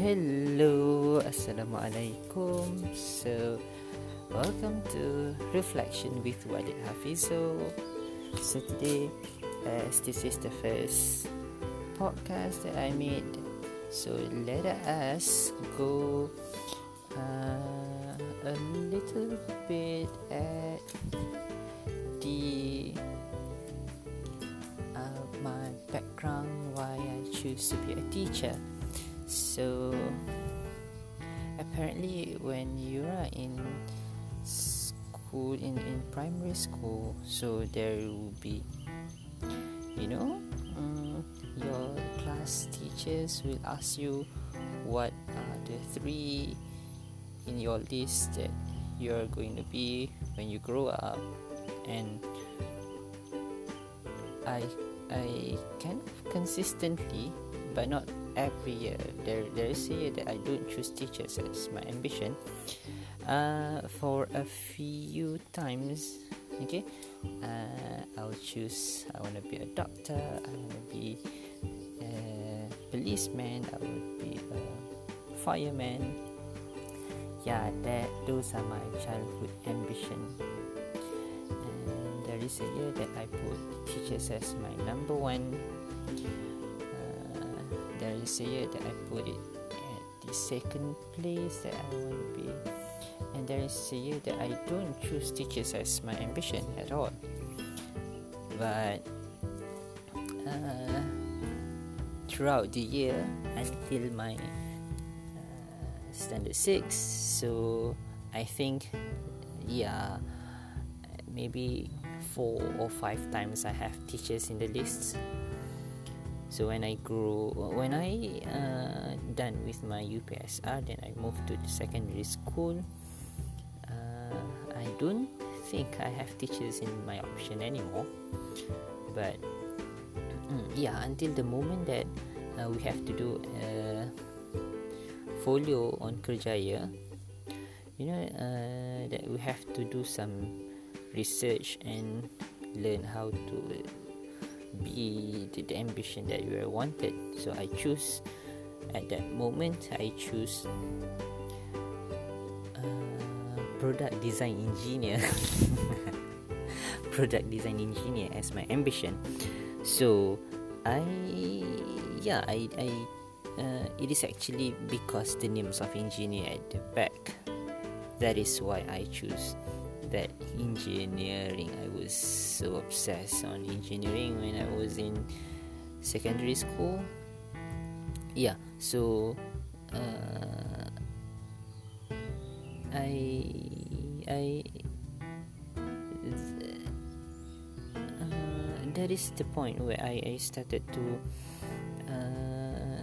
Hello, Assalamualaikum. So, welcome to Reflection with Walid Hafizo. So today, as this is the first podcast that I made, so let us go uh, a little bit at the uh, my background why I choose to be a teacher. So apparently, when you are in school in, in primary school, so there will be, you know, um, your class teachers will ask you what are the three in your list that you're going to be when you grow up, and I I kind of consistently, but not every year there there is a year that I don't choose teachers as my ambition. Uh, for a few times, okay, uh, I'll choose. I want to be a doctor. I want to be a policeman. I to be a fireman. Yeah, that those are my childhood ambition. And there is a year that I put teachers as my number one year that I put it at the second place that I want to be, and there is a year that I don't choose teachers as my ambition at all. But uh, throughout the year until my uh, standard six, so I think, yeah, maybe four or five times I have teachers in the list so when I grew when I uh, done with my UPSR then I moved to the secondary school. Uh, I don't think I have teachers in my option anymore. But mm, yeah until the moment that uh, we have to do a folio on Kerjaya you know uh, that we have to do some research and learn how to be the, the ambition that you wanted. So i choose at that moment i choose uh, product design engineer. Product design engineer as my ambition. So i yeah i i uh, it is actually because the names of engineer at the back. That is why i choose that engineering i was so obsessed on engineering when i was in secondary school. Yeah so uh, i i uh, that is the point where i, I started to uh,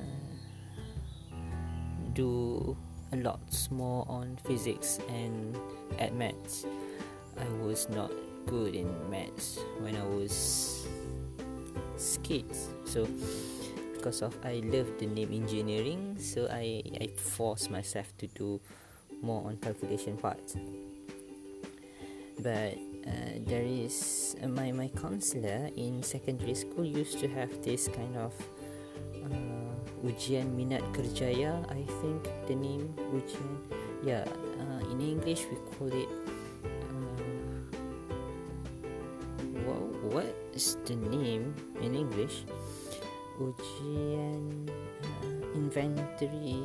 do a lot more on physics and at maths I was not good in maths when I was kids. So because of I love the name engineering, so I I force myself to do more on calculation parts. But uh, there is uh, my my counselor in secondary school used to have this kind of ujian minat kerjaya. I think the name ujian. Yeah, uh, in English we call it what is the name in English? Ujian uh, inventory.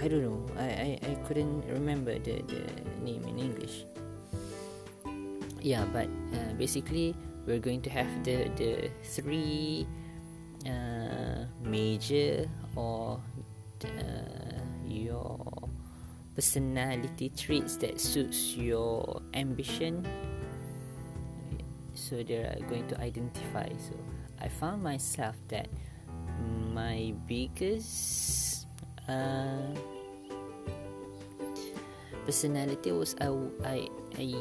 I don't know. I, I, I couldn't remember the, the name in English. Yeah, but uh, basically, we're going to have the, the three uh, major or uh, your personality traits that suits your ambition. So they're going to identify. So i found myself that my biggest uh, personality was I, I, I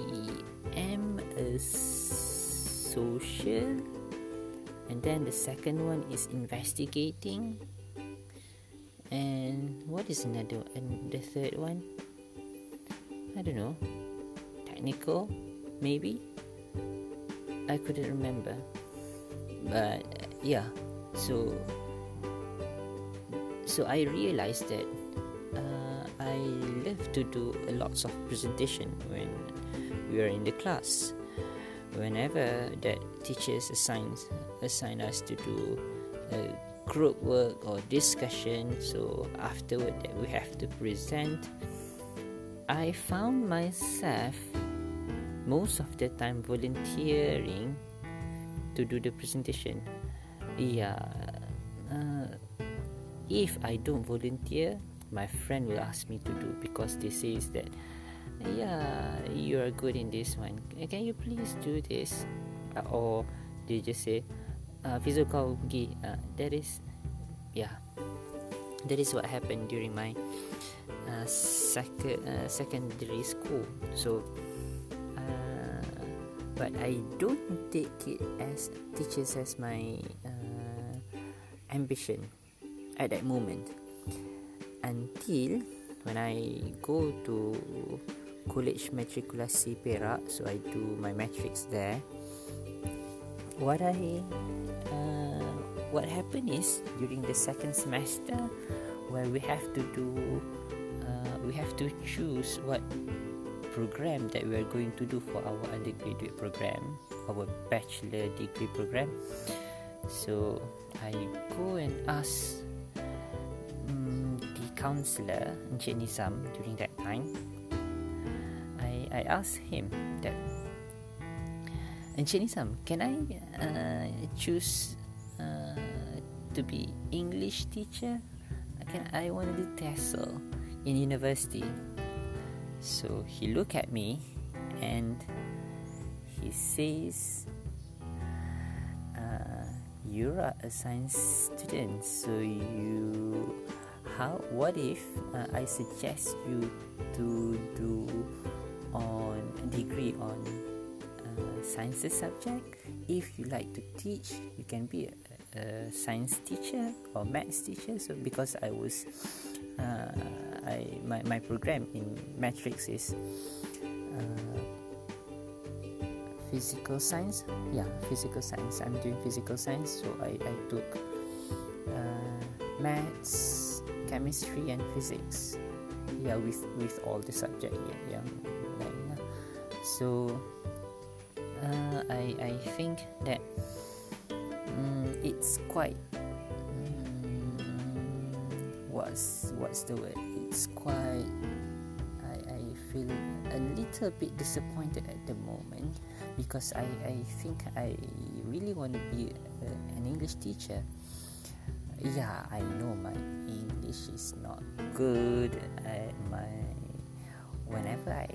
am a social and then the second one is investigating and what is another and the third one i don't know technical maybe I couldn't remember. But yeah, so so I realized that uh, I love to do lots of presentation when we are in the class. Whenever that teachers assigns assign us to do a group work or discussion, so afterward that we have to present, I found myself most of the time volunteering to do the presentation. Yeah, uh, if I don't volunteer, my friend will ask me to do because they says that yeah you are good in this one. Can you please do this? Uh, or they just say uh, physical pergi uh, that is yeah that is what happened during my uh, second uh, secondary school. So uh, but I don't take it as teachers as my uh, ambition at that moment. Until when I go to college matrikulasi Perak so I do my matrics there what I uh, what happened is during the second semester where we have to do uh, we have to choose what program that we are going to do for our undergraduate program our bachelor degree program. So I go and ask um, the counselor Encik Nizam during that time. I asked him that Encik Nizam, can I uh, choose uh, to be English teacher? Can I want to do TESOL in university? So he look at me and he says, uh, "You're a science student, so you how? What if uh, I suggest you to do?" on a degree on sciences subject. If you like to teach you can be a, a science teacher or maths teacher. So because i was uh, I, my, my program in matrix is uh, physical science. Yeah physical science. I'm doing physical science. So i, I took uh, maths chemistry and physics. Yeah with with all the subject. Yeah, yeah. So uh, I I think that um, it's quite um, what's what's the word? It's quite I, I feel a little bit disappointed at the moment because I, I think I really want to be an English teacher. Yeah I know my English is not good my whenever I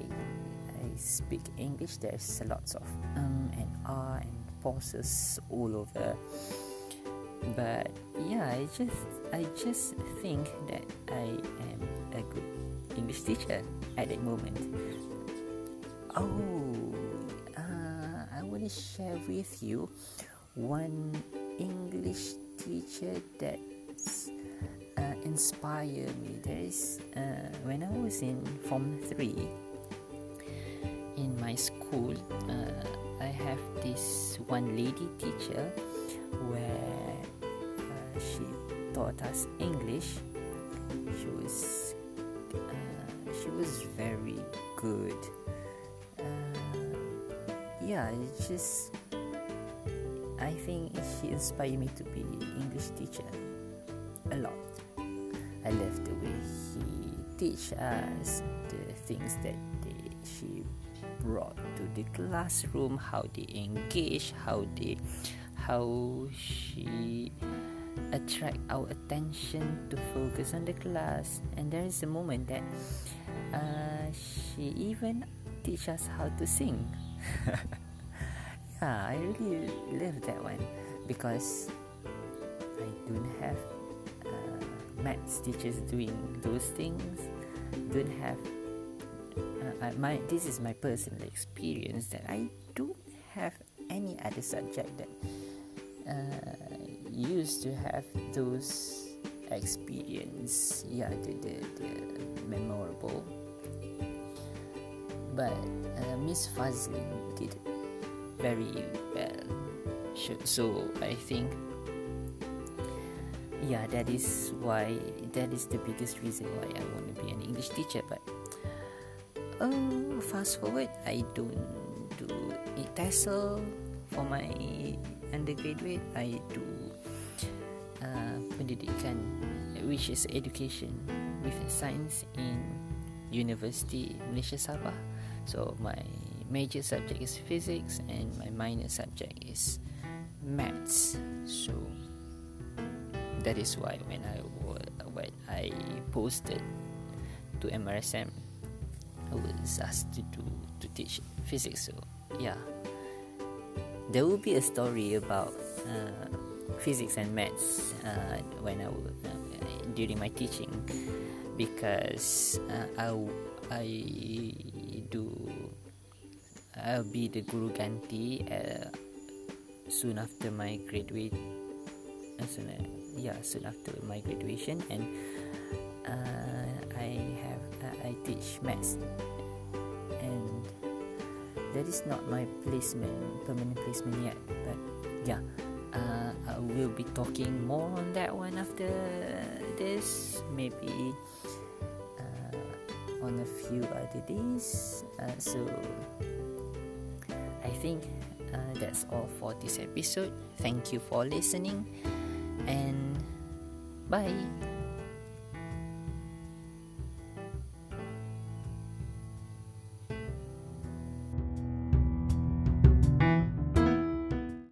I speak English, there's lots of um and ah and pauses all over. But yeah, I just I just think that I am a good English teacher at that moment. Oh, uh, I want to share with you one English teacher that uh, inspired me. There is uh, when I was in Form Three my school, uh, I have this one lady teacher where uh, she taught us English. She was uh, she was very good. Uh, yeah, it's just I think she inspired me to be English teacher a lot. I love the way he teach us the things that the classroom how they engage how they how she attract our attention to focus on the class. And there is a moment that uh, she even teach us how to sing. Yeah i really love that one because i don't have uh, maths teachers doing those things don't have uh, my this is my personal experience that I don't have any other subject that uh, used to have those experience. Yeah the, the, the memorable. But uh, Miss Fazlin did very well. So I think yeah that is why that is the biggest reason why i want to be an english teacher but uh, fast forward i don't do TESOL for my undergraduate i do uh, pendidikan which is education with science in university malaysia sabah. So my major subject is physics and my minor subject is maths. So that is why when I when I posted to MRSM, was asked to do to teach physics. So yeah, there will be a story about uh, physics and maths uh, when I uh, during my teaching because uh, I I do I'll be the guru ganti uh, soon after my graduate. Uh, soon, yeah soon after my graduation and uh, I have uh, I teach maths. And that is not my placement permanent placement yet but yeah uh, I will be talking more on that one after this. Maybe uh, on a few other days. Uh, so I think uh, that's all for this episode. Thank you for listening and bye